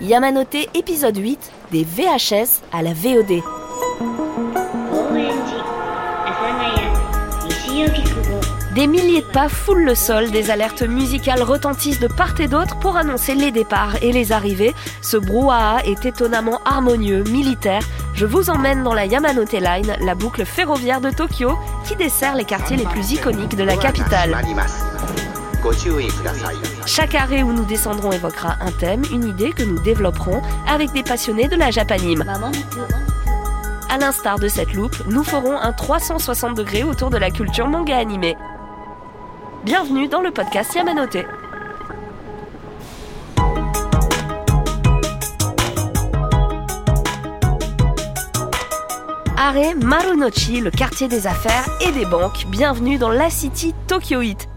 Yamanote épisode 8 des VHS à la VOD. Des milliers de pas foulent le sol, des alertes musicales retentissent de part et d'autre pour annoncer les départs et les arrivées. Ce brouhaha est étonnamment harmonieux, militaire. Je vous emmène dans la Yamanote Line, la boucle ferroviaire de Tokyo qui dessert les quartiers les plus iconiques de la capitale. Chaque arrêt où nous descendrons évoquera un thème, une idée que nous développerons avec des passionnés de la Japanime. A l'instar de cette loupe, nous ferons un 360 degrés autour de la culture manga animée. Bienvenue dans le podcast Yamanote. Arrêt Marunouchi, le quartier des affaires et des banques. Bienvenue dans la City Tokyo Hit.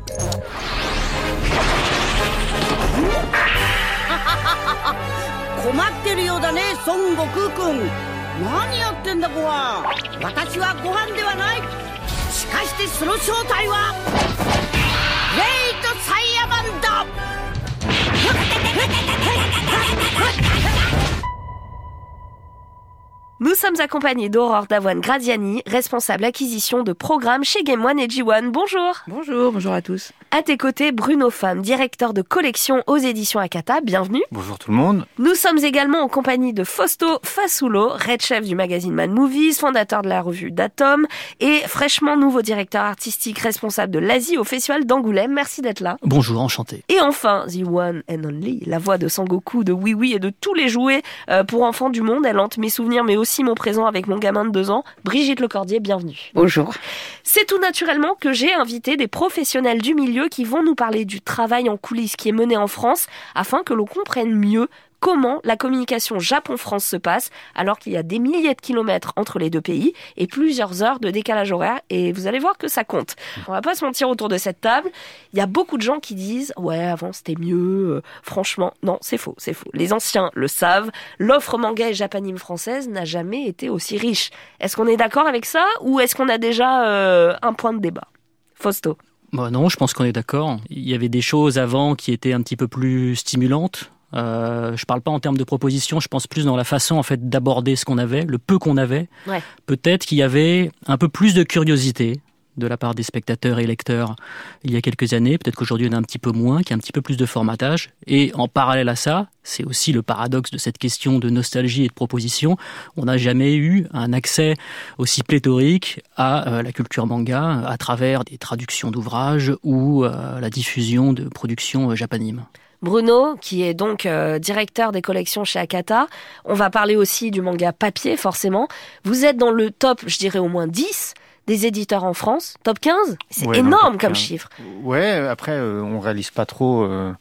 困ってるようだね孫悟空くん何やってんだ子は私はご飯ではないしかしてその正体はレイトサイヤマンだ Nous sommes accompagnés d'Aurore Davoine Gradiani, responsable acquisition de programmes chez Game One et G1. Bonjour. Bonjour, bonjour à tous. À tes côtés, Bruno Femme, directeur de collection aux éditions Akata. Bienvenue. Bonjour tout le monde. Nous sommes également en compagnie de Fausto Fasulo, red chef du magazine Mad Movies, fondateur de la revue Datom et fraîchement nouveau directeur artistique responsable de l'Asie au Festival d'Angoulême. Merci d'être là. Bonjour, enchanté. Et enfin, The One and Only, la voix de Sangoku, de Oui Oui et de tous les jouets euh, pour enfants du monde. Elle hante mes souvenirs mais aussi mon présent avec mon gamin de deux ans. Brigitte Lecordier, bienvenue. Bonjour. C'est tout naturellement que j'ai invité des professionnels du milieu qui vont nous parler du travail en coulisses qui est mené en France afin que l'on comprenne mieux comment la communication Japon-France se passe alors qu'il y a des milliers de kilomètres entre les deux pays et plusieurs heures de décalage horaire et vous allez voir que ça compte. On va pas se mentir autour de cette table, il y a beaucoup de gens qui disent ouais avant c'était mieux, euh, franchement non c'est faux, c'est faux. Les anciens le savent, l'offre manga et japanime française n'a jamais été aussi riche. Est-ce qu'on est d'accord avec ça ou est-ce qu'on a déjà euh, un point de débat? Fausto. Bon, non, je pense qu'on est d'accord. Il y avait des choses avant qui étaient un petit peu plus stimulantes. Euh, je parle pas en termes de propositions, je pense plus dans la façon en fait d'aborder ce qu'on avait, le peu qu'on avait. Ouais. Peut-être qu'il y avait un peu plus de curiosité de la part des spectateurs et lecteurs il y a quelques années. Peut-être qu'aujourd'hui on a un petit peu moins, qu'il y a un petit peu plus de formatage. Et en parallèle à ça, c'est aussi le paradoxe de cette question de nostalgie et de proposition. On n'a jamais eu un accès aussi pléthorique à euh, la culture manga à travers des traductions d'ouvrages ou euh, la diffusion de productions euh, japanimes. Bruno, qui est donc directeur des collections chez Akata. On va parler aussi du manga papier, forcément. Vous êtes dans le top, je dirais au moins 10 des éditeurs en France. Top 15 C'est Ouais, énorme comme 15. chiffre. Ouais, après, euh, on réalise pas trop euh,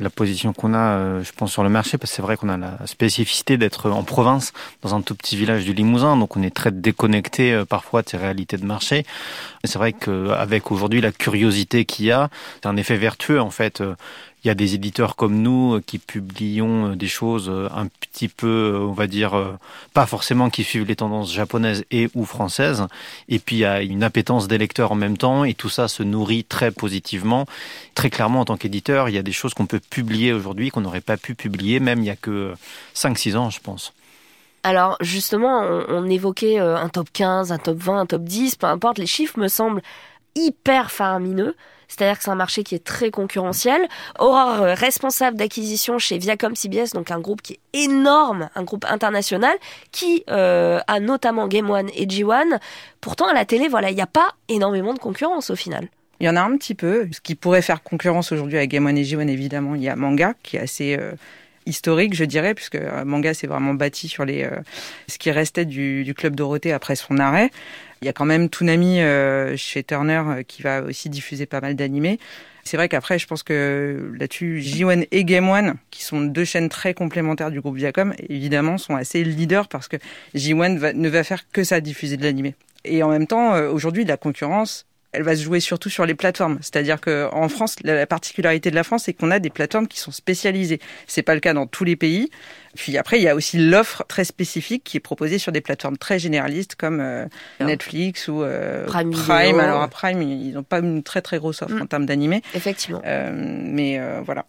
la position qu'on a, euh, je pense, sur le marché, parce que c'est vrai qu'on a la spécificité d'être en province, dans un tout petit village du Limousin, donc on est très déconnecté parfois de ces réalités de marché. C'est vrai qu'avec aujourd'hui la curiosité qu'il y a, c'est un effet vertueux en fait. Il y a des éditeurs comme nous euh, qui publions euh, des choses euh, un petit peu, on va dire, pas forcément qui suivent les tendances japonaises et ou françaises. Et puis il y a une appétence des lecteurs en même temps et tout ça se nourrit très positivement. Très clairement, en tant qu'éditeur, il y a des choses qu'on peut publier aujourd'hui qu'on n'aurait pas pu publier même il y a que 5-6 ans, je pense. Alors justement, on, évoquait un top 15, un top 20, un top 10, peu importe, les chiffres me semblent hyper faramineux. C'est-à-dire que c'est un marché qui est très concurrentiel. Aurore, euh, responsable d'acquisition chez Viacom CBS, donc un groupe qui est énorme, un groupe international, qui euh, a notamment Game One et G1. Pourtant, à la télé, voilà, il n'y a pas énormément de concurrence au final. Il y en a un petit peu. Ce qui pourrait faire concurrence aujourd'hui à Game One et G1, évidemment, il y a Manga, qui est assez euh, historique, je dirais, puisque euh, Manga s'est vraiment bâti sur les, euh, ce qui restait du, du Club Dorothée après son arrêt. Il y a quand même Toonami euh, chez Turner euh, qui va aussi diffuser pas mal d'animés. C'est vrai qu'après, je pense que là-dessus, J1 et Game One, qui sont deux chaînes très complémentaires du groupe Viacom, évidemment, sont assez leaders parce que J1 va- ne va faire que ça, diffuser de l'animé. Et en même temps, euh, aujourd'hui, la concurrence, elle va se jouer surtout sur les plateformes. C'est-à-dire que en France, la la particularité de la France, c'est qu'on a des plateformes qui sont spécialisées. C'est pas le cas dans tous les pays. Puis après, il y a aussi l'offre très spécifique qui est proposée sur des plateformes très généralistes comme euh, Netflix ou euh, Prime. Alors à Prime, ils n'ont pas une très très grosse offre Mm. en termes d'animé. Effectivement. Euh, mais voilà.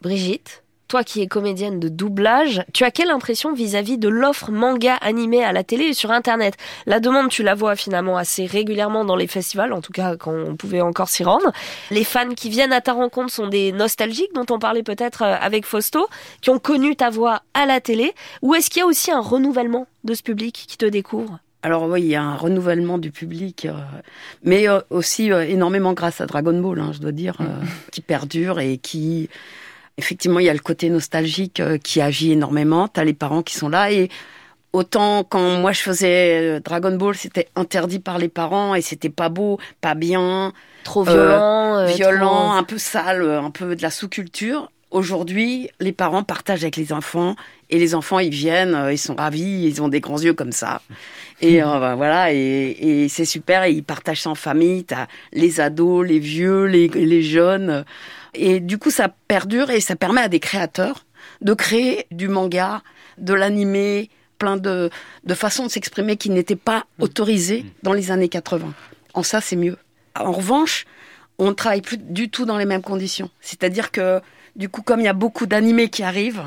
Brigitte, toi qui es comédienne de doublage, tu as quelle impression vis-à-vis de l'offre manga animée à la télé et sur Internet? La demande, tu la vois finalement assez régulièrement dans les festivals, en tout cas quand on pouvait encore s'y rendre. Les fans qui viennent à ta rencontre sont des nostalgiques dont on parlait peut-être euh, avec Fausto, qui ont connu ta voix à la télé. Ou est-ce qu'il y a aussi un renouvellement de ce public qui te découvre? Alors oui, il y a un renouvellement du public, euh, mais euh, aussi euh, énormément grâce à Dragon Ball, hein, je dois dire, qui perdure et qui, effectivement, il y a le côté nostalgique qui agit énormément. T'as les parents qui sont là et autant quand moi je faisais Dragon Ball, c'était interdit par les parents et c'était pas beau, pas bien, trop violent, violent, un peu sale, un peu de la sous-culture. Aujourd'hui, les parents partagent avec les enfants et les enfants ils viennent, ils sont ravis, ils ont des grands yeux comme ça. Et euh, bah, voilà, et, c'est super. Et ils partagent ça en famille. T'as les ados, les vieux, les, les jeunes. Et du coup, ça perdure et ça permet à des créateurs de créer du manga, de l'animé, plein de, de façons de s'exprimer qui n'étaient pas autorisées dans les années 80. En ça, c'est mieux. En revanche, on ne travaille plus du tout dans les mêmes conditions. C'est-à-dire que, du coup, comme il y a beaucoup d'animés qui arrivent,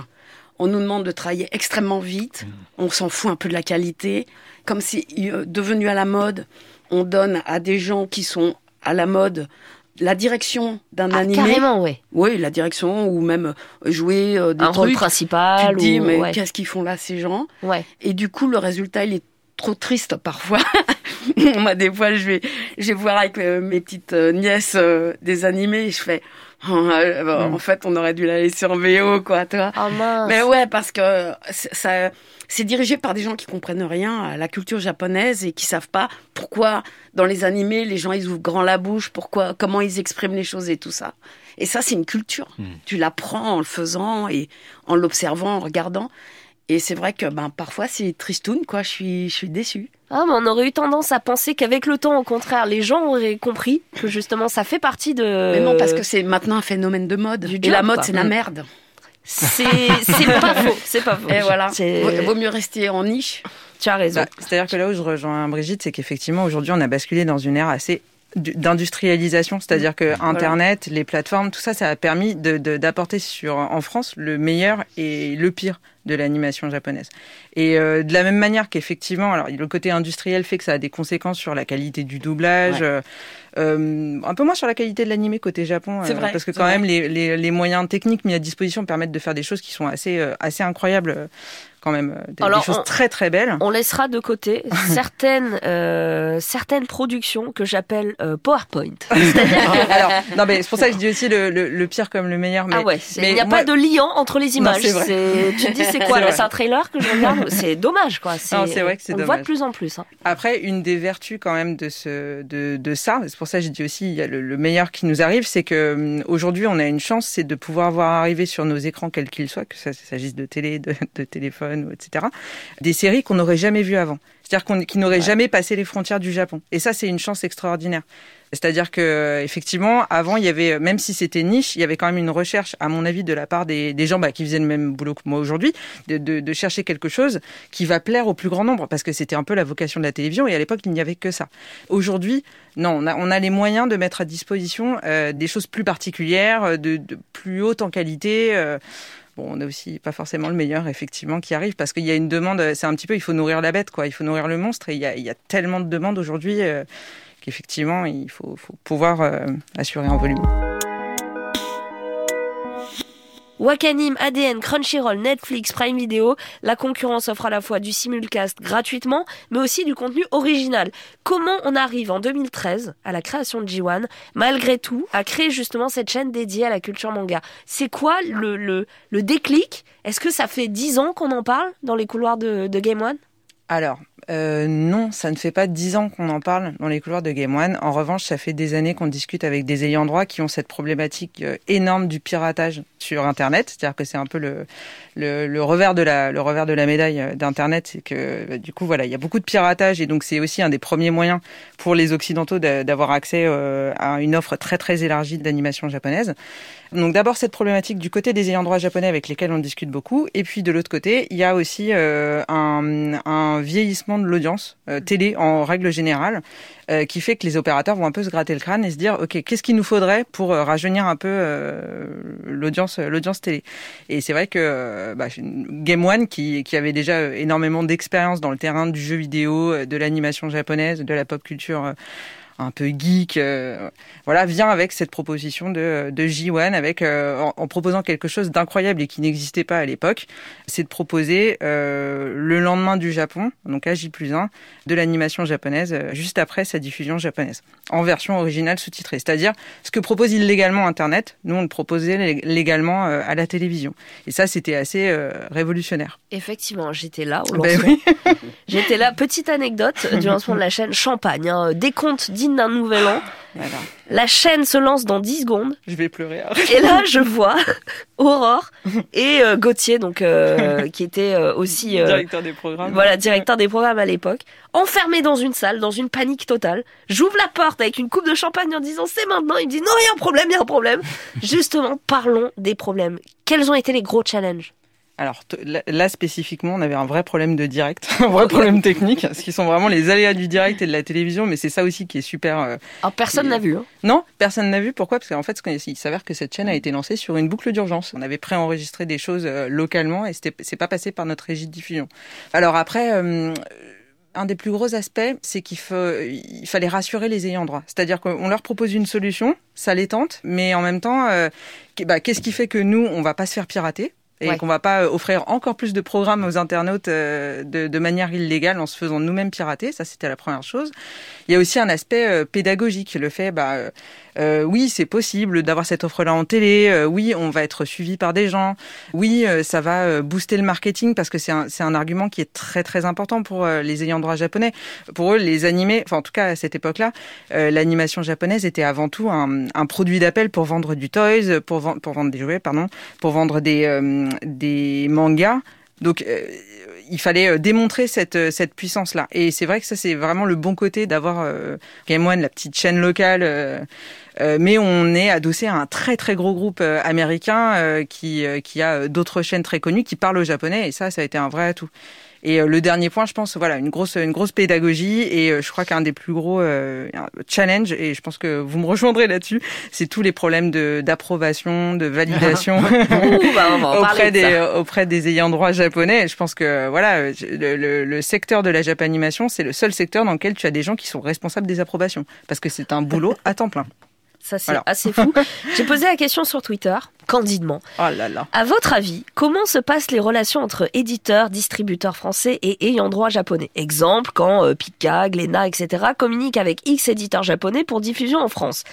on nous demande de travailler extrêmement vite. On s'en fout un peu de la qualité comme c'est euh, devenu à la mode, on donne à des gens qui sont à la mode la direction d'un ah, animé. Carrément, oui. Oui, la direction ou même euh, jouer euh, des un trucs. rôle principal. Tu te dis, mais qu'est-ce qu'ils font là ces gens? Ouais. Et du coup, le résultat, il est trop triste parfois. Moi, des fois, je vais, je vais voir avec mes petites nièces des animés et je fais. En fait, on aurait dû la laisser en VO, quoi, toi. Oh, mince. Mais ouais, parce que ça, c'est dirigé par des gens qui comprennent rien à la culture japonaise et qui savent pas pourquoi dans les animés les gens ils ouvrent grand la bouche, pourquoi, comment ils expriment les choses et tout ça. Et ça c'est une culture. Hmm. Tu l'apprends en le faisant et en l'observant, en regardant. Et c'est vrai que ben parfois c'est tristoun quoi. Je suis je suis déçue. Ah, mais on aurait eu tendance à penser qu'avec le temps, au contraire, les gens auraient compris que justement ça fait partie de. Mais non, parce que c'est maintenant un phénomène de mode. et la mode, c'est la merde. C'est pas faux, c'est pas faux. Et voilà, vaut, vaut mieux rester en niche. Tu as raison. Bah, c'est-à-dire que là où je rejoins Brigitte, c'est qu'effectivement aujourd'hui on a basculé dans une ère assez d'industrialisation, c'est-à-dire que Internet, les plateformes, tout ça, ça a permis d'apporter sur en France le meilleur et le pire de l'animation japonaise. Et euh, de la même manière qu'effectivement, alors le côté industriel fait que ça a des conséquences sur la qualité du doublage, euh, euh, un peu moins sur la qualité de l'animé côté Japon, vrai, parce que quand même les, les, les, moyens techniques mis à disposition permettent de faire des choses qui sont assez assez incroyables quand même euh, des, choses très très belles. On laissera de côté certaines euh, certaines productions que j'appelle euh, PowerPoint. Alors non mais c'est pour ça que je dis aussi le, le, pire comme le meilleur. Mais, ah ouais, mais il n'y a pas de liant entre les images. Non, vrai. Tu dis c'est quoi C'est un trailer que je regarde. C'est dommage quoi. C'est vrai que c'est On le voit de plus en plus. Hein. Après une des vertus quand même de ce de, de ça, c'est pour ça que j'ai dit aussi il y a le, le meilleur qui nous arrive, c'est que hum, aujourd'hui on a une chance, c'est de pouvoir voir arriver sur nos écrans quels qu'ils soient, que ça s'agisse de télé, de, de téléphone etc. Des séries qu'on n'aurait jamais vues avant. C'est-à-dire qu'on, qui n'auraient jamais passé les frontières du Japon. Et ça, c'est une chance extraordinaire. C'est-à-dire que effectivement, avant, il y avait, même si c'était niche, il y avait quand même une recherche, à mon avis, de la part des, gens bah, qui faisaient le même boulot que moi aujourd'hui, de, chercher quelque chose qui va plaire au plus grand nombre, parce que c'était un peu la vocation de la télévision, et à l'époque, il n'y avait que ça. Aujourd'hui, non, on a, on a les moyens de mettre à disposition euh, des choses plus particulières, de, plus haute en qualité. Euh, Bon, on n'a aussi pas forcément le meilleur, effectivement, qui arrive parce qu'il y a une demande. C'est un petit peu, il faut nourrir la bête, quoi. Il faut nourrir le monstre. Et il y a, il y a tellement de demandes aujourd'hui euh, qu'effectivement, il faut, faut pouvoir euh, assurer un volume. Wakanim, ADN, Crunchyroll, Netflix, Prime Video, la concurrence offre à la fois du simulcast gratuitement, mais aussi du contenu original. Comment on arrive en 2013 à la création de G1, malgré tout, à créer justement cette chaîne dédiée à la culture manga? C'est quoi le, le, le déclic? Est-ce que ça fait 10 ans qu'on en parle dans les couloirs de, de Game One? Alors, euh, non, ça ne fait pas dix ans qu'on en parle dans les couloirs de Game One. En revanche, ça fait des années qu'on discute avec des ayants droit qui ont cette problématique euh, énorme du piratage sur Internet. C'est-à-dire que c'est un peu le, le, le, revers de la, le revers de la médaille euh, d'Internet, c'est que bah, du coup, voilà, il y a beaucoup de piratage et donc c'est aussi un des premiers moyens pour les Occidentaux d'avoir accès à une offre très très élargie d'animation japonaise. Donc d'abord cette problématique du côté des ayants droit japonais avec lesquels on discute beaucoup, et puis de l'autre côté, il y a aussi un, un vieillissement de l'audience euh, télé en règle générale, euh, qui fait que les opérateurs vont un peu se gratter le crâne et se dire, ok, qu'est-ce qu'il nous faudrait pour euh, rajeunir un peu euh, l'audience, l'audience télé? Et c'est vrai que euh, bah, Game One, qui, avait déjà euh, énormément d'expérience dans le terrain du jeu vidéo, euh, de l'animation japonaise, de la pop culture. Un peu geek, euh, voilà, vient avec cette proposition de, de J1, avec euh, en, en proposant quelque chose d'incroyable et qui n'existait pas à l'époque, c'est de proposer euh, le lendemain du Japon, donc à J plus 1, de l'animation japonaise juste après sa diffusion japonaise, en version originale sous-titrée. C'est-à-dire ce que propose illégalement Internet, nous on le proposait lég- légalement à la télévision. Et ça, c'était assez révolutionnaire. Effectivement, j'étais là au Ben lancement. oui. J'étais là, petite anecdote du lancement de la chaîne Champagne, hein, décompte digne d'un nouvel an. Voilà. La chaîne se lance dans 10 secondes. Je vais pleurer. hein. Et là, je vois Aurore et euh, Gauthier, donc euh, qui était euh, aussi euh, Directeur des programmes. voilà directeur des programmes à l'époque, enfermé dans une salle, dans une panique totale. J'ouvre la porte avec une coupe de champagne en disant c'est maintenant. Il me dit non, il y a un problème, il y a un problème. Justement, parlons des problèmes. Quels ont été les gros challenges? Alors là, spécifiquement, on avait un vrai problème de direct, un vrai problème technique, ce qui sont vraiment les aléas du direct et de la télévision, mais c'est ça aussi qui est super. euh, Alors personne n'a vu. hein. Non, personne n'a vu. Pourquoi? Parce qu'en fait, il s'avère que cette chaîne a été lancée sur une boucle d'urgence. On avait préenregistré des choses euh, localement et c'est pas passé par notre régie de diffusion. Alors après. euh, un des plus gros aspects, c'est qu'il il fallait rassurer les ayants droit. C'est-à-dire qu'on leur propose une solution, ça les tente, mais en même temps, euh, bah, qu'est-ce qui fait que nous, on va pas se faire pirater? Et Ouais. qu'on va pas euh, offrir encore plus de programmes aux internautes euh, de, de manière illégale en se faisant nous-mêmes pirater. Ça, c'était la première chose. Il y a aussi un aspect euh, pédagogique, le fait, bah, euh, oui, c'est possible d'avoir cette offre-là en télé. euh, oui, on va être suivi par des gens. Oui, euh, ça va euh, booster le marketing parce que c'est un, un argument qui est très très important pour euh, les ayants droit japonais. Pour eux, les animés, enfin en tout cas à cette époque-là, euh, l'animation japonaise était avant tout un, un produit d'appel pour vendre du toys, pour, ven- pour vendre des jouets, pardon, pour vendre des, des mangas. Donc euh, il fallait euh, démontrer cette, euh, cette puissance-là. Et c'est vrai que ça, c'est vraiment le bon côté d'avoir euh, Game One, la petite chaîne locale. euh, euh, mais on est adossé à un très très gros groupe américain qui, qui a d'autres chaînes très connues qui parlent au japonais. Et ça, ça a été un vrai atout. Et euh, le dernier point, je pense, voilà, une grosse, une grosse pédagogie. Et euh, je crois qu'un des plus gros euh, challenges, et je pense que vous me rejoindrez là-dessus, c'est tous les problèmes de d'approbation, de validation. Bah, on va en parler auprès de des auprès des ayants droit japonais. Je pense que voilà, le, le- le secteur de la japanimation, c'est le seul secteur dans lequel tu as des gens qui sont responsables des approbations, parce que c'est un boulot à temps plein. Ça, c'est Voilà. assez fou. J'ai posé la question sur Twitter, candidement. Oh là là. À votre avis, comment se passent les relations entre éditeurs, distributeurs français et ayants droit japonais? Exemple, quand euh, Pika, Glénat, etc. communiquent avec X éditeurs japonais pour diffusion en France.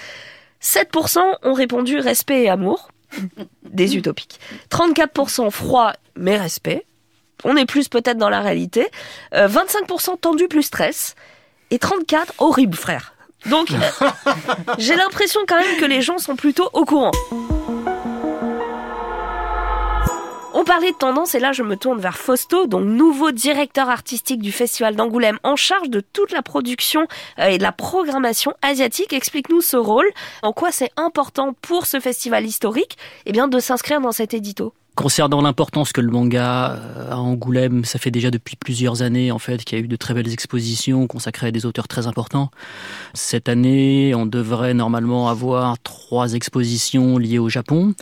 7% ont répondu respect et amour, des utopiques. 34% froid mais respect. On est plus peut-être dans la réalité. Euh, 25% tendu plus stress. Et 34 horrible frère. Donc, euh, j'ai l'impression quand même que les gens sont plutôt au courant. On parlait de tendance et là je me tourne vers Fausto, donc nouveau directeur artistique du Festival d'Angoulême en charge de toute la production euh, et de la programmation asiatique. Explique-nous ce rôle, en quoi c'est important pour ce festival historique eh bien, de s'inscrire dans cet édito. Concernant l'importance que le manga euh, à Angoulême, ça fait déjà depuis plusieurs années en fait qu'il y a eu de très belles expositions consacrées à des auteurs très importants. Cette année, on devrait normalement avoir trois expositions liées au Japon,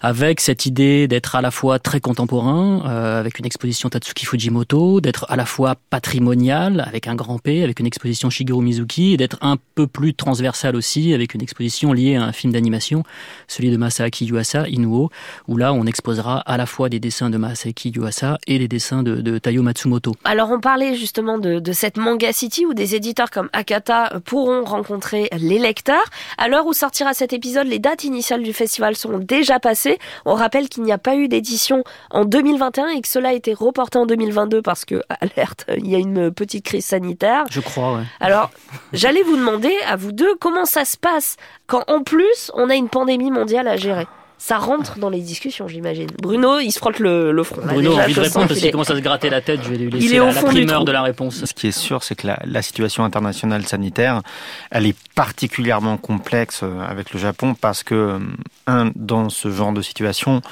avec cette idée d'être à la fois très contemporain, euh, avec une exposition Tatsuki Fujimoto, d'être à la fois patrimonial, avec un grand P, avec une exposition Shigeru Mizuki, et d'être un peu plus transversal aussi, avec une exposition liée à un film d'animation, celui de Masaaki Yuasa, Inuo, où là on exposera à la fois des dessins de Masaaki Yuasa et les dessins de, de Taiyo Matsumoto. Alors on parlait justement de, de cette Manga City où des éditeurs comme Akata pourront rencontrer les lecteurs. À l'heure où sortira cet épisode, les dates initiales du festival sont déjà passées. On rappelle qu'il n'y a pas eu d'édition en 2021 et que cela a été reporté en 2022 parce que, alerte, il y a une petite crise sanitaire. Je crois, ouais. Alors, j'allais vous demander à vous deux comment ça se passe quand en plus on a une pandémie mondiale à gérer. Ça rentre dans les discussions, j'imagine. Bruno, il se frotte le, le front. là, Bruno a envie de répondre parce qu'il commence à se gratter la tête. Je vais lui laisser Il est au la, la fond du primeur de la réponse. Ce qui est sûr, c'est que la, la situation internationale sanitaire, elle est particulièrement complexe euh, avec le Japon parce que, euh, un, dans ce genre de situation,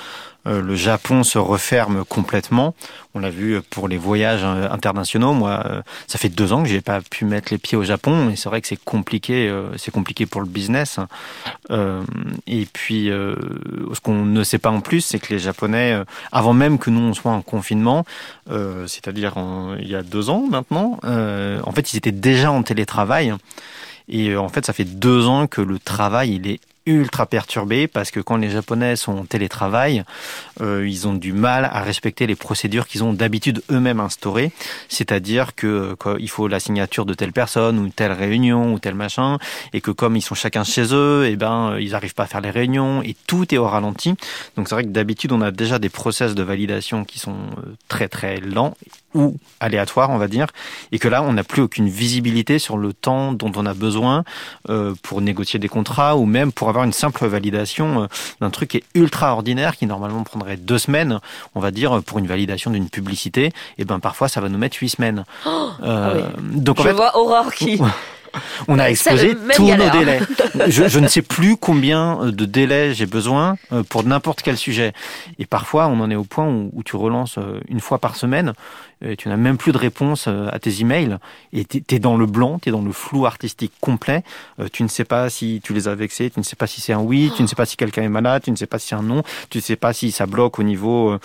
le Japon se referme complètement. On l'a vu pour les voyages euh, internationaux. Moi, euh, ça fait deux ans que j'ai pas pu mettre les pieds au Japon, et c'est vrai que c'est compliqué. euh, c'est compliqué pour le business. Euh, et puis, euh, ce qu'on ne sait pas en plus, c'est que les Japonais, euh, avant même que nous on soit en confinement, euh, c'est-à-dire il y a deux ans maintenant, euh, en fait, ils étaient déjà en télétravail. Et euh, en fait, ça fait deux ans que le travail, il est ultra perturbé parce que quand les Japonais sont en télétravail, euh, ils ont du mal à respecter les procédures qu'ils ont d'habitude eux-mêmes instaurées. C'est-à-dire que il faut la signature de telle personne ou telle réunion ou tel machin, et que comme ils sont chacun chez eux, et ben euh, ils n'arrivent pas à faire les réunions et tout est au ralenti. Donc c'est vrai que d'habitude on a déjà des process de validation qui sont euh, très très lents ou aléatoires, on va dire, et que là on n'a plus aucune visibilité sur le temps dont on a besoin pour négocier des contrats ou même pour avoir une simple validation euh, d'un truc qui est ultra ordinaire qui normalement prendrait deux semaines, on va dire pour une validation d'une publicité, et ben parfois ça va nous mettre huit semaines. Euh, Donc en Je fait, vois Aurore qui. on a explosé tous galère. nos délais. Je, je ne sais plus combien de délais j'ai besoin euh, pour n'importe quel sujet. Et parfois, on en est au point où, où tu relances euh, une fois par semaine, tu n'as même plus de réponse euh, à tes emails, et tu es dans le blanc, tu es dans le flou artistique complet. Euh, Tu ne sais pas si tu les as vexés, tu ne sais pas si c'est un oui, tu ne sais pas si quelqu'un est malade, tu ne sais pas si c'est un non, tu ne sais pas si ça bloque au niveau euh,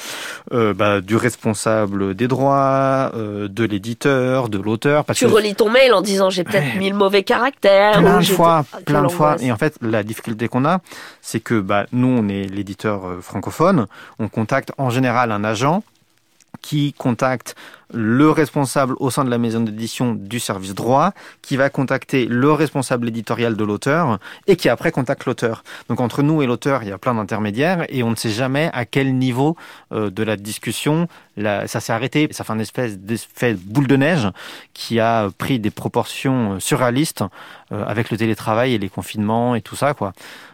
euh, bah, du responsable des droits, euh, de l'éditeur, de l'auteur. Tu que- relis ton mail en disant j'ai peut-être mis le mauvais caractère. plein de fois, Ah, plein de fois. Et en fait, la difficulté qu'on a, c'est que bah, nous, on est l'éditeur euh, francophone. On contacte en général un agent qui contacte le responsable au sein de la maison d'édition du service droit, qui va contacter le responsable éditorial de l'auteur et qui après contacte l'auteur. Donc entre nous et l'auteur, il y a plein d'intermédiaires et on ne sait jamais à quel niveau euh, de la discussion ça s'est arrêté. Ça fait un espèce d'effet boule de neige qui a pris des proportions euh, surréalistes euh, avec le télétravail et les confinements et tout ça quoi.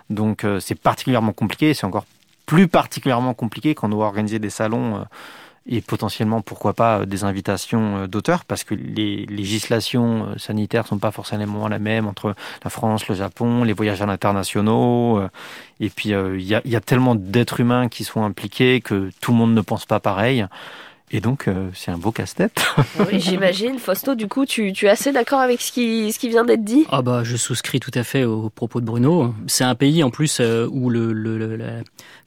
Donc c'est particulièrement compliqué, c'est encore plus particulièrement compliqué quand on doit organiser des salons et potentiellement pourquoi pas euh, des invitations euh, d'auteurs parce que les législations euh, sanitaires sont pas forcément la même entre la France, le Japon, les voyages internationaux et puis il y, a, il y a tellement d'êtres humains qui sont impliqués que tout le monde ne pense pas pareil. Et donc, euh, c'est un beau casse-tête. Oui, j'imagine. Fausto, du coup, tu, tu es assez d'accord avec ce qui, ce qui vient d'être dit? Ah bah je souscris tout à fait aux propos de Bruno. C'est un pays en plus euh, où le, le- le- la,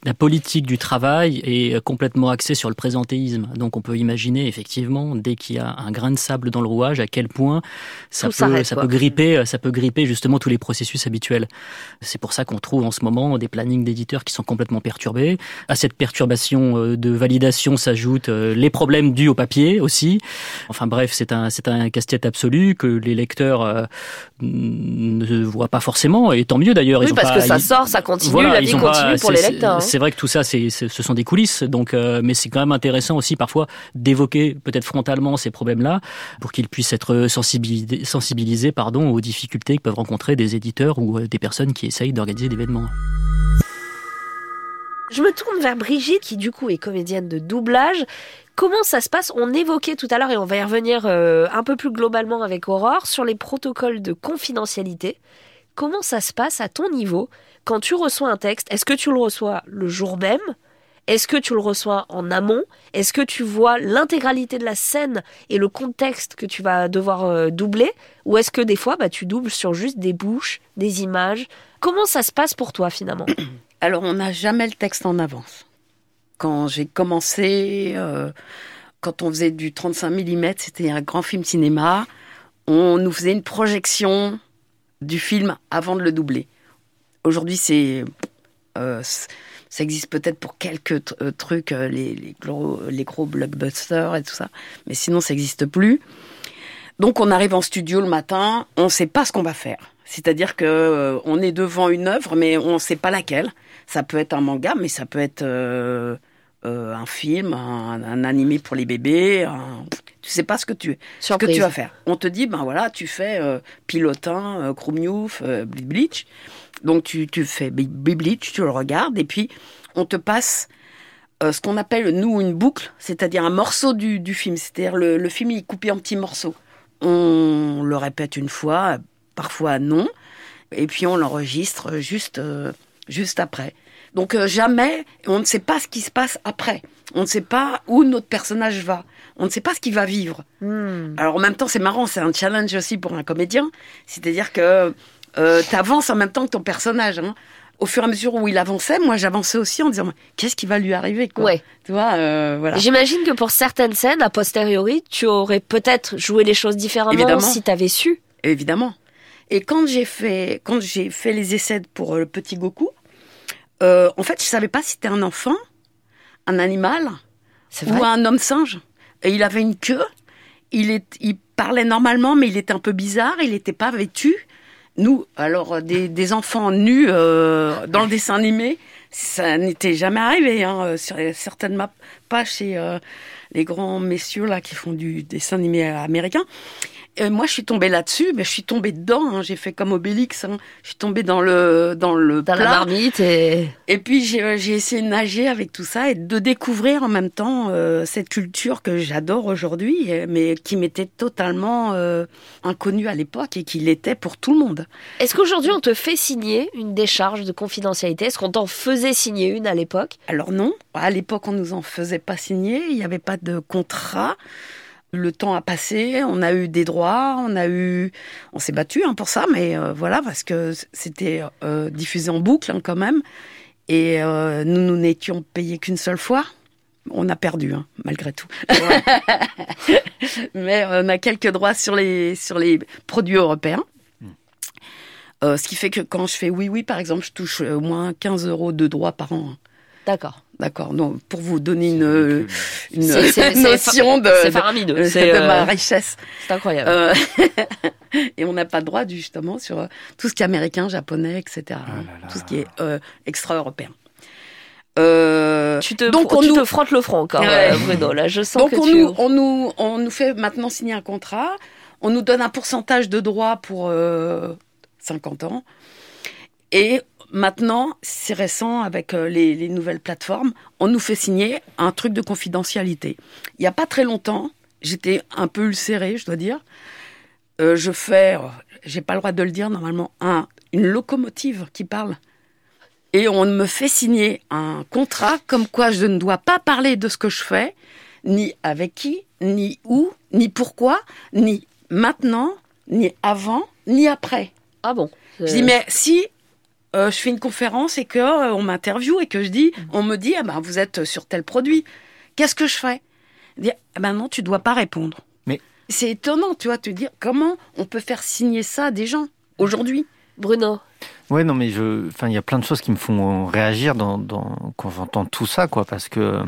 la politique du travail est complètement axée sur le présentéisme. Donc on peut imaginer effectivement dès qu'il y a un grain de sable dans le rouage à quel point ça Tout peut ça quoi. peut gripper ça peut gripper justement tous les processus habituels. C'est pour ça qu'on trouve en ce moment des plannings d'éditeurs qui sont complètement perturbés. À cette perturbation euh, de validation s'ajoutent euh, les problèmes dus au papier aussi. Enfin bref, c'est un c'est un casse-tête absolu que les lecteurs euh, ne voient pas forcément et tant mieux d'ailleurs. Oui, Ils ont parce pas- que ça ils- sort, ça continue, voilà, la ils vie ont pas- continue pour les c'est- lecteurs. hein. C'est vrai que tout ça, c'est, c'est- ce sont des coulisses, donc, euh, mais c'est quand même intéressant aussi parfois d'évoquer peut-être frontalement ces problèmes-là pour qu'ils puissent être sensibilisés, sensibilisés pardon, aux difficultés que peuvent rencontrer des éditeurs ou euh, des personnes qui essayent d'organiser des événements. Je me tourne vers Brigitte, qui du coup est comédienne de doublage. Comment ça se passe? On évoquait tout à l'heure, et on va y revenir euh, un peu plus globalement avec Aurore, sur les protocoles de confidentialité. Comment ça se passe à ton niveau quand tu reçois un texte? Est-ce que tu le reçois le jour même? Est-ce que tu le reçois en amont? Est-ce que tu vois l'intégralité de la scène et le contexte que tu vas devoir euh, doubler? Ou est-ce que des fois, bah, tu doubles sur juste des bouches, des images? Comment ça se passe pour toi finalement? Alors, on n'a jamais le texte en avance. Quand j'ai commencé, euh, quand on faisait du 35 mm, c'était un grand film cinéma, on nous faisait une projection du film avant de le doubler. Aujourd'hui, c'est, euh, ça existe peut-être pour quelques euh, trucs, les, gros, les gros blockbusters et tout ça, mais sinon, ça n'existe plus. Donc, on arrive en studio le matin, on ne sait pas ce qu'on va faire. C'est-à-dire que on est devant une œuvre, mais on ne sait pas laquelle. Ça peut être un manga, mais ça peut être euh, un film, un, un animé pour les bébés. un- Tu sais pas ce que tu ce que tu vas faire. On te dit ben voilà, tu fais euh, pilotin, euh, Chromiouf, euh, Bleach. Donc tu tu fais Bleach, tu le regardes et puis on te passe ce qu'on appelle nous une boucle, c'est-à-dire un morceau du, du film. C'est-à-dire le, le film il est coupé en petits morceaux. On le répète une fois, parfois non, et puis on l'enregistre juste, juste après. Donc euh, jamais, on ne sait pas ce qui se passe après. On ne sait pas où notre personnage va. On ne sait pas ce qu'il va vivre. Hmm. Alors en même temps, c'est marrant, c'est un challenge aussi pour un comédien. C'est-à-dire que euh, tu avances en même temps que ton personnage. hein. Au fur et à mesure où il avançait, moi j'avançais aussi en disant qu'est-ce qui va lui arriver quoi. Ouais. Tu vois, euh, voilà. J'imagine que pour certaines scènes, a posteriori, tu aurais peut-être joué les choses différemment Évidemment. si t'avais su. Évidemment. Et quand j'ai fait, quand j'ai fait les essais pour euh, le petit Goku, euh, en fait, je savais pas si c'était un enfant, un animal ou un homme singe. Et il avait une queue. Il, est, il parlait normalement, mais il était un peu bizarre. Il n'était pas vêtu. Nous, alors euh, des, des enfants nus euh, dans le dessin animé, ça n'était jamais arrivé. Hein, sur certaines maps, pas chez euh, les grands messieurs là qui font du dessin animé américain. Et moi, je suis tombée là-dessus, mais je suis tombée dedans. hein. J'ai fait comme Obélix. hein. Je suis tombée dans le dans le Dans la marmite et... Et puis j'ai euh, j'ai essayé de nager avec tout ça et de découvrir en même temps euh, cette culture que j'adore aujourd'hui, euh, mais qui m'était totalement euh, inconnue à l'époque et qui l'était pour tout le monde. Est-ce qu'aujourd'hui on te fait signer une décharge de confidentialité? Est-ce qu'on t'en faisait signer une à l'époque? Alors non, à l'époque on nous en faisait pas signer, il n'y avait pas de contrat. Le temps a passé, on a eu des droits, on a eu, on s'est battu hein, pour ça, mais euh, voilà parce que c'était euh, diffusé en boucle hein, quand même, et euh, nous nous n'étions payés qu'une seule fois. On a perdu hein, malgré tout, mais on a quelques droits sur les sur les produits européens. Euh, ce qui fait que quand je fais oui oui par exemple, je touche au moins 15 euros de droits par an. D'accord. D'accord. Donc, pour vous donner une, une C'est- c'est- c'est notion de, C'est euh, ma richesse. c'est incroyable. Euh, et on n'a pas de droit, justement, sur euh, tout ce qui est américain, japonais, etc. hein. Tout ce qui est euh, extra-européen. Euh, tu te, donc, on tu nous- te frottes le front encore, Ouais. euh, Bruno. Là, je sens donc que on, tu... nous, on, nous, on nous fait maintenant signer un contrat, on nous donne un pourcentage de droits pour euh, 50 ans. Et maintenant, c'est récent avec euh, les, les nouvelles plateformes, on nous fait signer un truc de confidentialité. Il n'y a pas très longtemps, j'étais un peu ulcérée, je dois dire. Euh, je fais, euh, j'ai pas le droit de le dire normalement, un, une locomotive qui parle. Et on me fait signer un contrat comme quoi je ne dois pas parler de ce que je fais, ni avec qui, ni où, ni pourquoi, ni maintenant, ni avant, ni après. Ah bon Je dis mais si euh, je fais une conférence et que euh, on m'interviewe et que je dis, on me dit ah ben vous êtes sur tel produit, qu'est-ce que je fais? Je dis ah ben non tu dois pas répondre. Mais- c'est étonnant tu vois te dire comment on peut faire signer ça à des gens aujourd'hui. Bruno, Ouais, non, mais je, enfin, il y a plein de choses qui me font réagir dans, dans, quand j'entends tout ça, quoi, parce que, euh,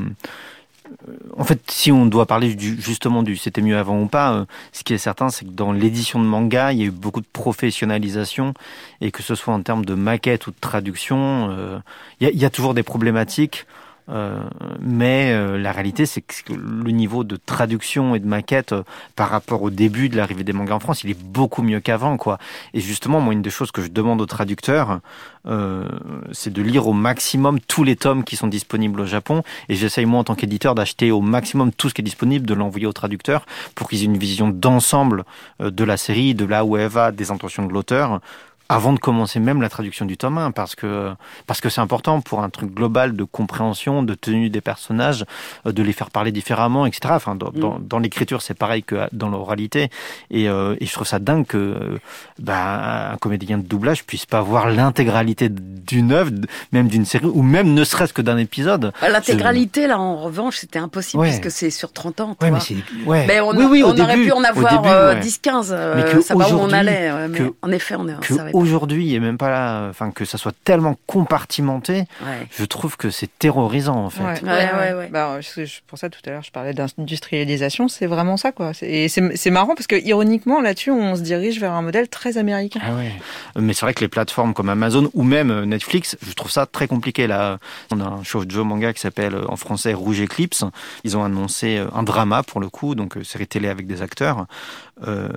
en fait, si on doit parler du, justement du c'était mieux avant ou pas, euh, ce qui est certain, c'est que dans l'édition de manga, il y a eu beaucoup de professionnalisation, et que ce soit en termes de maquette ou de traduction, euh, il y, a, il y a toujours des problématiques. Euh, mais euh, la réalité, c'est que le niveau de traduction et de maquette euh, par rapport au début de l'arrivée des mangas en France, il est beaucoup mieux qu'avant, quoi. Et justement, moi, une des choses que je demande aux traducteurs, euh, c'est de lire au maximum tous les tomes qui sont disponibles au Japon. Et j'essaye, moi, en tant qu'éditeur, d'acheter au maximum tout ce qui est disponible, de l'envoyer aux traducteurs pour qu'ils aient une vision d'ensemble de la série, de là où elle va, des intentions de l'auteur avant de commencer même la traduction du tome 1 parce que parce que c'est important pour un truc global de compréhension, de tenue des personnages, euh, de les faire parler différemment, etc. Enfin, dans, dans, dans l'écriture, c'est pareil que dans l'oralité. Et, euh, et je trouve ça dingue que euh, bah, un comédien de doublage puisse pas voir l'intégralité d'une œuvre, même d'une série, ou même ne serait-ce que d'un épisode. Bah, L'intégralité là en revanche c'était impossible Ouais. puisque c'est sur 30 ans. Ouais, mais c'est ouais. Mais on, oui, on aurait pu en avoir début, euh, ouais. 10-15, euh, Mais que ça va où on allait. mais que- en effet, on, est. aujourd'hui et même pas là, enfin que ça soit tellement compartimenté, Ouais. je trouve que c'est terrorisant en fait. Ouais, Ouais, ouais, ouais. Bah, pour ça, tout à l'heure, je parlais d'industrialisation. C'est vraiment ça, quoi. C'est- Et c'est marrant parce que, ironiquement, là-dessus, on se dirige vers un modèle très américain. Ah ouais. Mais c'est vrai que les plateformes comme Amazon ou même euh, Netflix, je trouve ça très compliqué là. On a un shoujo manga qui s'appelle euh, en français Rouge Eclipse. Ils ont annoncé euh, un drama pour le coup, donc série télé avec des acteurs euh,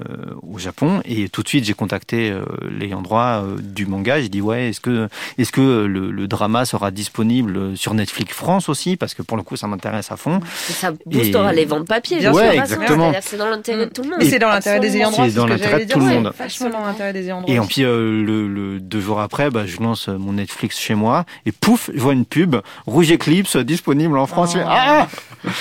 au Japon. Et tout de suite, j'ai contacté euh, l'ayant droit euh, du manga. J'ai dit ouais, est-ce que est-ce que le, le drama sera disponible sur Netflix France aussi? Parce que pour le coup ça m'intéresse à fond. Et ça boostera Et- les ventes papier. Bien bien sûr, sûr, exactement. C'est dans l'intérêt de tout le monde. C'est dans l'intérêt des ayants droit. C'est dans l'intérêt de tout le monde. Ouais, Vachement dans l'intérêt des ayants droit. Et en puis euh, le, le deux jours après, bah, je lance mon Netflix chez moi et pouf, je vois une pub Rouge Eclipse disponible en France. Je fais, Oh. ah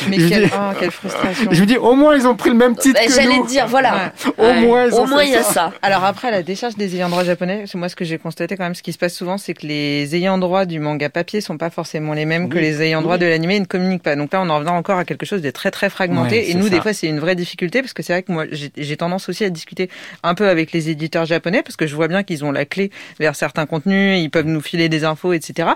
Mais dis- oh, quelle frustration. je me dis au moins ils ont pris le même titre Bah, que J'allais nous. dire, voilà. Au moins Au moins, il y a ça. Alors après, la décharge des ayants droit japonais, c'est moi ce que j'ai constaté quand même, ce qui se passe souvent, c'est que les ayants droit du manga papier sont pas forcément les mêmes que Oui, les ayants droit de l'animé et ne communiquent pas. Donc là, on en revient encore à quelque chose de très très fragmenté. Ouais, et nous, des fois, c'est une vraie difficulté parce que c'est vrai que moi, j'ai tendance aussi à discuter un peu avec les éditeurs japonais parce que je vois bien qu'ils ont la clé vers certains contenus, ils peuvent nous filer des infos, etc.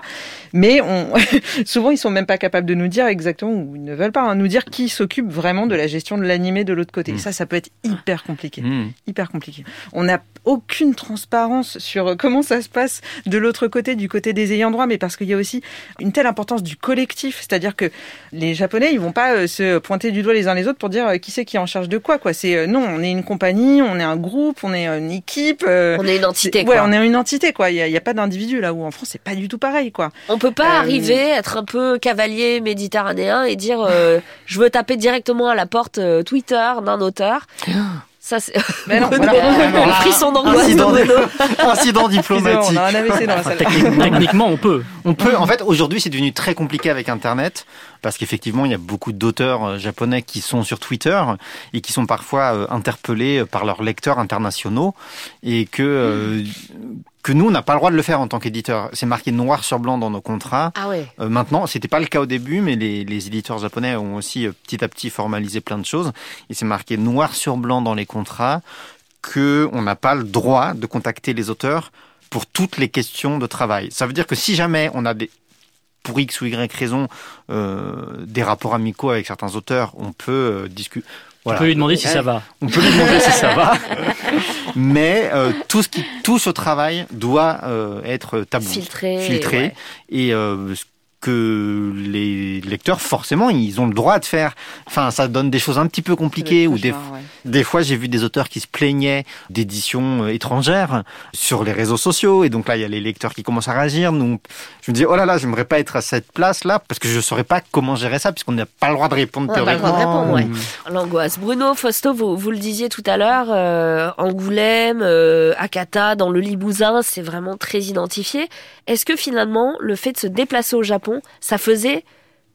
Mais on, souvent, ils sont même pas capables de nous dire exactement, ou ils ne veulent pas hein, nous dire qui s'occupe vraiment de la gestion de l'animé de l'autre côté. Mm. Ça, ça peut être hyper compliqué Hmm. hyper compliqué. On n'a aucune transparence sur euh, comment ça se passe de l'autre côté, du côté des ayants droit, mais parce qu'il y a aussi une telle importance du collectif, c'est-à-dire que les Japonais, ils vont pas euh, se pointer du doigt les uns les autres pour dire euh, qui c'est qui est en charge de quoi. Quoi, c'est non, on est une compagnie, on est un groupe, on est une équipe. euh, On est une entité, quoi. Ouais, on est une entité, quoi. Il y a, pas d'individu là où en France c'est pas du tout pareil, quoi. On peut pas Euh, arriver, être un peu cavalier méditerranéen et dire euh, je veux taper directement à la porte Twitter d'un auteur. Ça, c'est. Mais non, Bruno, voilà. le frisson d'angoisse de Incident, Bruno. incident diplomatique. on a un AVC dans la salle. Technique- Techniquement, on peut. On peut, en fait, aujourd'hui, c'est devenu très compliqué avec Internet parce qu'effectivement, il y a beaucoup d'auteurs euh, japonais qui sont sur Twitter et qui sont parfois euh, interpellés par leurs lecteurs internationaux et que euh, que nous, on n'a pas le droit de le faire en tant qu'éditeur. C'est marqué noir sur blanc dans nos contrats. Ah ouais. Euh, maintenant, c'était pas le cas au début, mais les, les éditeurs japonais ont aussi euh, petit à petit formalisé plein de choses. Et c'est marqué noir sur blanc dans les contrats que on n'a pas le droit de contacter les auteurs pour toutes les questions de travail. Ça veut dire que si jamais on a des pour X ou Y raison euh, des rapports amicaux avec certains auteurs, on peut euh, discuter. On peut lui demander si ça va. On peut lui demander si ça va. Mais euh, tout ce qui touche au travail doit euh, être tabou Filtré. filtré ouais. et euh, que les lecteurs forcément ils ont le droit de faire enfin ça donne des choses un petit peu compliquées ou des, ouais. des fois j'ai vu des auteurs qui se plaignaient d'éditions euh, étrangères sur les réseaux sociaux et donc là il y a les lecteurs qui commencent à réagir donc je me dis oh là là j'aimerais pas être à cette place là parce que je saurais pas comment gérer ça puisqu'on n'a pas le droit de répondre On n'a pas le droit de théoriquement répondre, ouais. L'angoisse. Bruno, Fausto, vous, vous le disiez tout à l'heure, euh, Angoulême, euh, Akata, dans le Limousin, c'est vraiment très identifié. Est-ce que finalement, le fait de se déplacer au Japon, ça faisait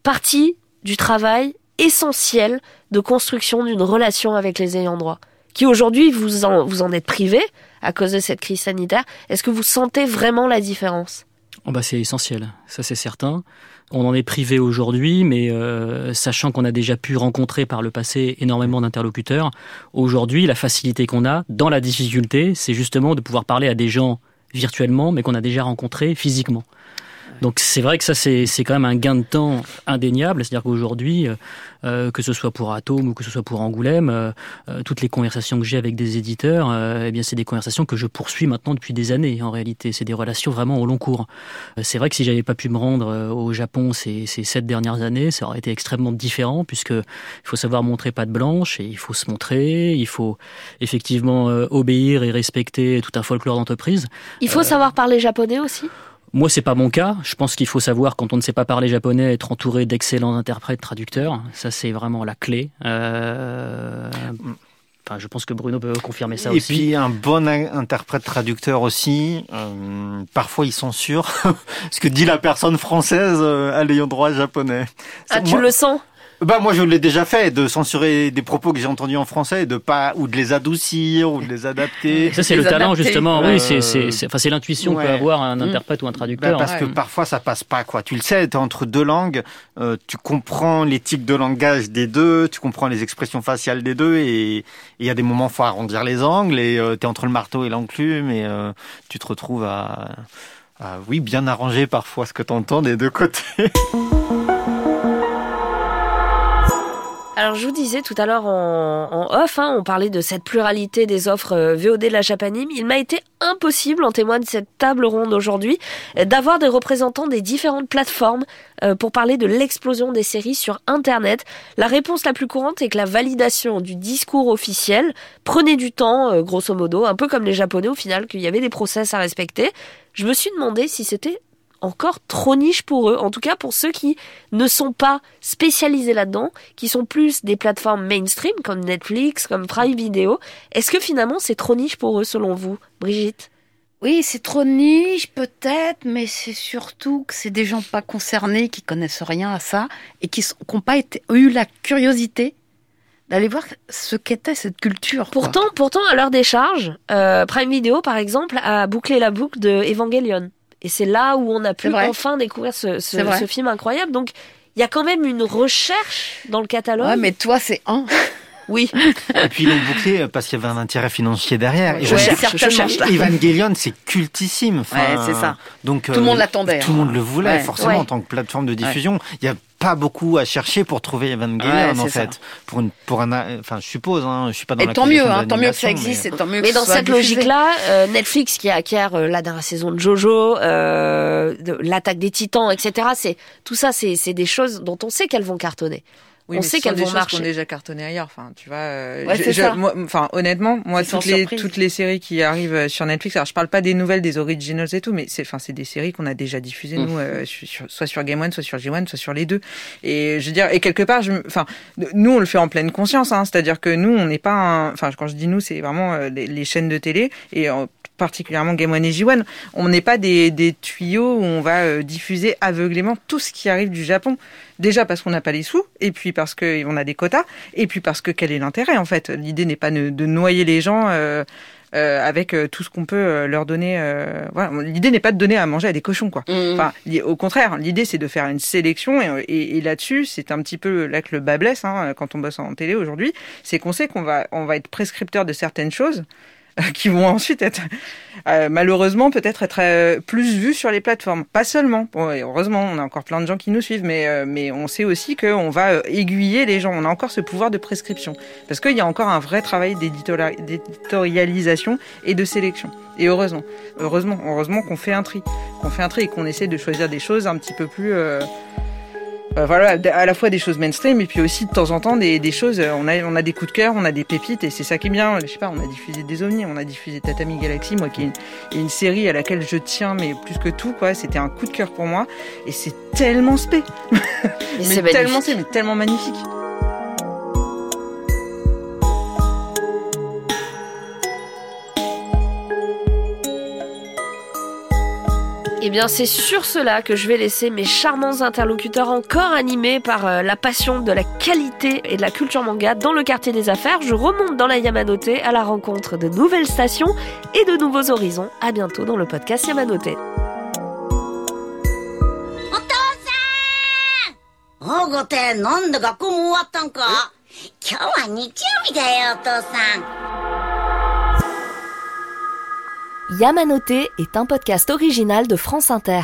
partie du travail essentiel de construction d'une relation avec les ayants droit Qui aujourd'hui, vous en, vous en êtes privé à cause de cette crise sanitaire. Est-ce que vous sentez vraiment la différence? Oh bah c'est essentiel, ça c'est certain. On en est privé aujourd'hui, mais euh, sachant qu'on a déjà pu rencontrer par le passé énormément d'interlocuteurs, aujourd'hui la facilité qu'on a dans la difficulté, c'est justement de pouvoir parler à des gens virtuellement, mais qu'on a déjà rencontrés physiquement. Donc c'est vrai que ça c'est c'est quand même un gain de temps indéniable, c'est-à-dire qu'aujourd'hui, euh, euh, que ce soit pour Atom ou que ce soit pour Angoulême, euh, euh, toutes les conversations que j'ai avec des éditeurs, euh, eh bien c'est des conversations que je poursuis maintenant depuis des années. En réalité, c'est des relations vraiment au long cours. Euh, C'est vrai que si j'avais pas pu me rendre au Japon ces, ces sept dernières années, ça aurait été extrêmement différent puisque il faut savoir montrer patte blanche et il faut se montrer, il faut effectivement obéir et respecter tout un folklore d'entreprise. Il faut savoir parler japonais aussi? Moi, c'est pas mon cas. Je pense qu'il faut savoir, quand on ne sait pas parler japonais, être entouré d'excellents interprètes, traducteurs. Ça, c'est vraiment la clé. Euh, Enfin, je pense que Bruno peut confirmer ça et aussi. puis un bon in- interprète traducteur aussi. euh, parfois ils censurent ce que dit la personne française euh, à l'ayant droit japonais. Ah, tu moi, le sens? Bah moi je l'ai déjà fait de censurer des propos que j'ai entendus en français de pas ou de les adoucir ou de les adapter. Ça, c'est les le talent, adapter. justement. Euh, Oui, c'est, c'est, c'est, enfin, c'est l'intuition ouais. que peut avoir un Mm. interprète ou un Bah, traducteur. parce que Ouais. parfois ça passe pas quoi. Tu le sais, t'es entre deux langues, euh, tu comprends l'éthique de langage des deux, tu comprends les expressions faciales des deux et il y a des moments faut arrondir les angles et euh, t'es entre le marteau et l'enclume et euh, tu te retrouves à, à, oui bien arranger parfois ce que t'entends des deux côtés. Alors je vous disais tout à l'heure en, off, hein, on parlait de cette pluralité des offres euh, VOD de la Japanime. Il m'a été impossible, en témoigne cette table ronde aujourd'hui, d'avoir des représentants des différentes plateformes euh, pour parler de l'explosion des séries sur Internet. La réponse la plus courante est que la validation du discours officiel prenait du temps, euh, grosso modo, un peu comme les Japonais au final, qu'il y avait des process à respecter. Je me suis demandé si c'était encore trop niche pour eux, en tout cas pour ceux qui ne sont pas spécialisés là-dedans, qui sont plus des plateformes mainstream comme Netflix, comme Prime Video. Est-ce que finalement c'est trop niche pour eux selon vous, Brigitte? Oui, c'est trop niche peut-être, mais c'est surtout que c'est des gens pas concernés qui connaissent rien à ça et qui n'ont pas été, eu la curiosité d'aller voir ce qu'était cette culture. quoi. Pourtant, pourtant à l'heure des charges, euh, Prime Video par exemple a bouclé la boucle de Evangelion. Et c'est là où on a pu enfin découvrir ce, film incroyable. Donc il y a quand même une recherche dans le catalogue. Ouais, mais toi, c'est un. Oui, Et puis ils l'ont bouclé euh, parce qu'il y avait un intérêt financier derrière. Ouais, Et je Evan- cherche, je cherche, là. Evangelion, c'est cultissime. Enfin, Ouais, c'est ça. Donc Tout le monde l'attendait, Tout le hein. monde le voulait, Ouais. forcément, Ouais. en tant que plateforme de diffusion. Il y a pas beaucoup à chercher pour trouver Evangelion, Ouais, en ça. fait. Pour une, pour un, enfin, je suppose, hein, je suis pas dans Et la tant mieux, hein, tant mieux que ça existe, mais- et tant mieux mais que dans ce soit cette logique-là, euh, Netflix qui acquiert euh, la dernière saison de Jojo, euh, de l'attaque des Titans, etc. C'est tout ça, c'est c'est des choses dont on sait qu'elles vont cartonner. Oui, On mais sait qu'elles des vont choses marcher. qui ont déjà cartonné ailleurs. Enfin, tu vois. euh, Ouais, je- je- moi, enfin, honnêtement, moi, toutes les surprise. toutes les séries qui arrivent euh, sur Netflix. Alors, je parle pas des nouvelles, des originals et tout, mais c'est, enfin, c'est des séries qu'on a déjà diffusées Mmh. nous, euh, sur- soit sur Game One, soit sur G1, soit sur les deux. Et je veux dire, et quelque part, je, enfin, nous, on le fait en pleine conscience. Hein, c'est-à-dire que nous, on n'est pas, un- enfin, quand je dis nous, c'est vraiment euh, les, les chaînes de télé et euh, particulièrement Game One et J1. On n'est pas des, des tuyaux où on va diffuser aveuglément tout ce qui arrive du Japon. Déjà parce qu'on n'a pas les sous, et puis parce qu'on a des quotas, et puis parce que quel est l'intérêt en fait? L'idée n'est pas de, de noyer les gens euh, euh, avec euh, tout ce qu'on peut euh, leur donner. voilà. L'idée n'est pas de donner à manger à des cochons quoi. Mmh. Enfin, au contraire, l'idée c'est de faire une sélection et, et- et là-dessus, c'est un petit peu là que le bas blesse hein, quand on bosse en télé aujourd'hui, c'est qu'on sait qu'on va on va être prescripteur de certaines choses qui vont ensuite être euh, malheureusement peut-être être euh, plus vues sur les plateformes. Pas seulement. Bon, et heureusement, on a encore plein de gens qui nous suivent, mais euh, mais on sait aussi qu'on va aiguiller les gens. On a encore ce pouvoir de prescription parce qu'il y a encore un vrai travail d'éditorialisation et de sélection. Et heureusement, heureusement, heureusement qu'on fait un tri, qu'on fait un tri et qu'on essaie de choisir des choses un petit peu plus euh, voilà, à la fois des choses mainstream et puis aussi de temps en temps des, des choses. euh, On a, on a des coups de cœur, on a des pépites et c'est ça qui est bien. Je sais pas, on a diffusé des ovnis, on a diffusé Tatami Galaxy, moi qui est une, une série à laquelle je tiens, mais plus que tout, quoi. C'était un coup de cœur pour moi et c'est tellement spé, Mais mais c'est tellement spé, mais tellement magnifique. Eh bien, c'est sur cela que je vais laisser mes charmants interlocuteurs encore animés par euh, la passion de la qualité et de la culture manga dans le quartier des affaires. Je remonte dans la Yamanote à la rencontre de nouvelles stations et de nouveaux horizons. À bientôt dans le podcast Yamanote. おごて、なんで学校も終わったんか今日は日曜日だよ、お父さん。 Yamanote est un podcast original de France Inter.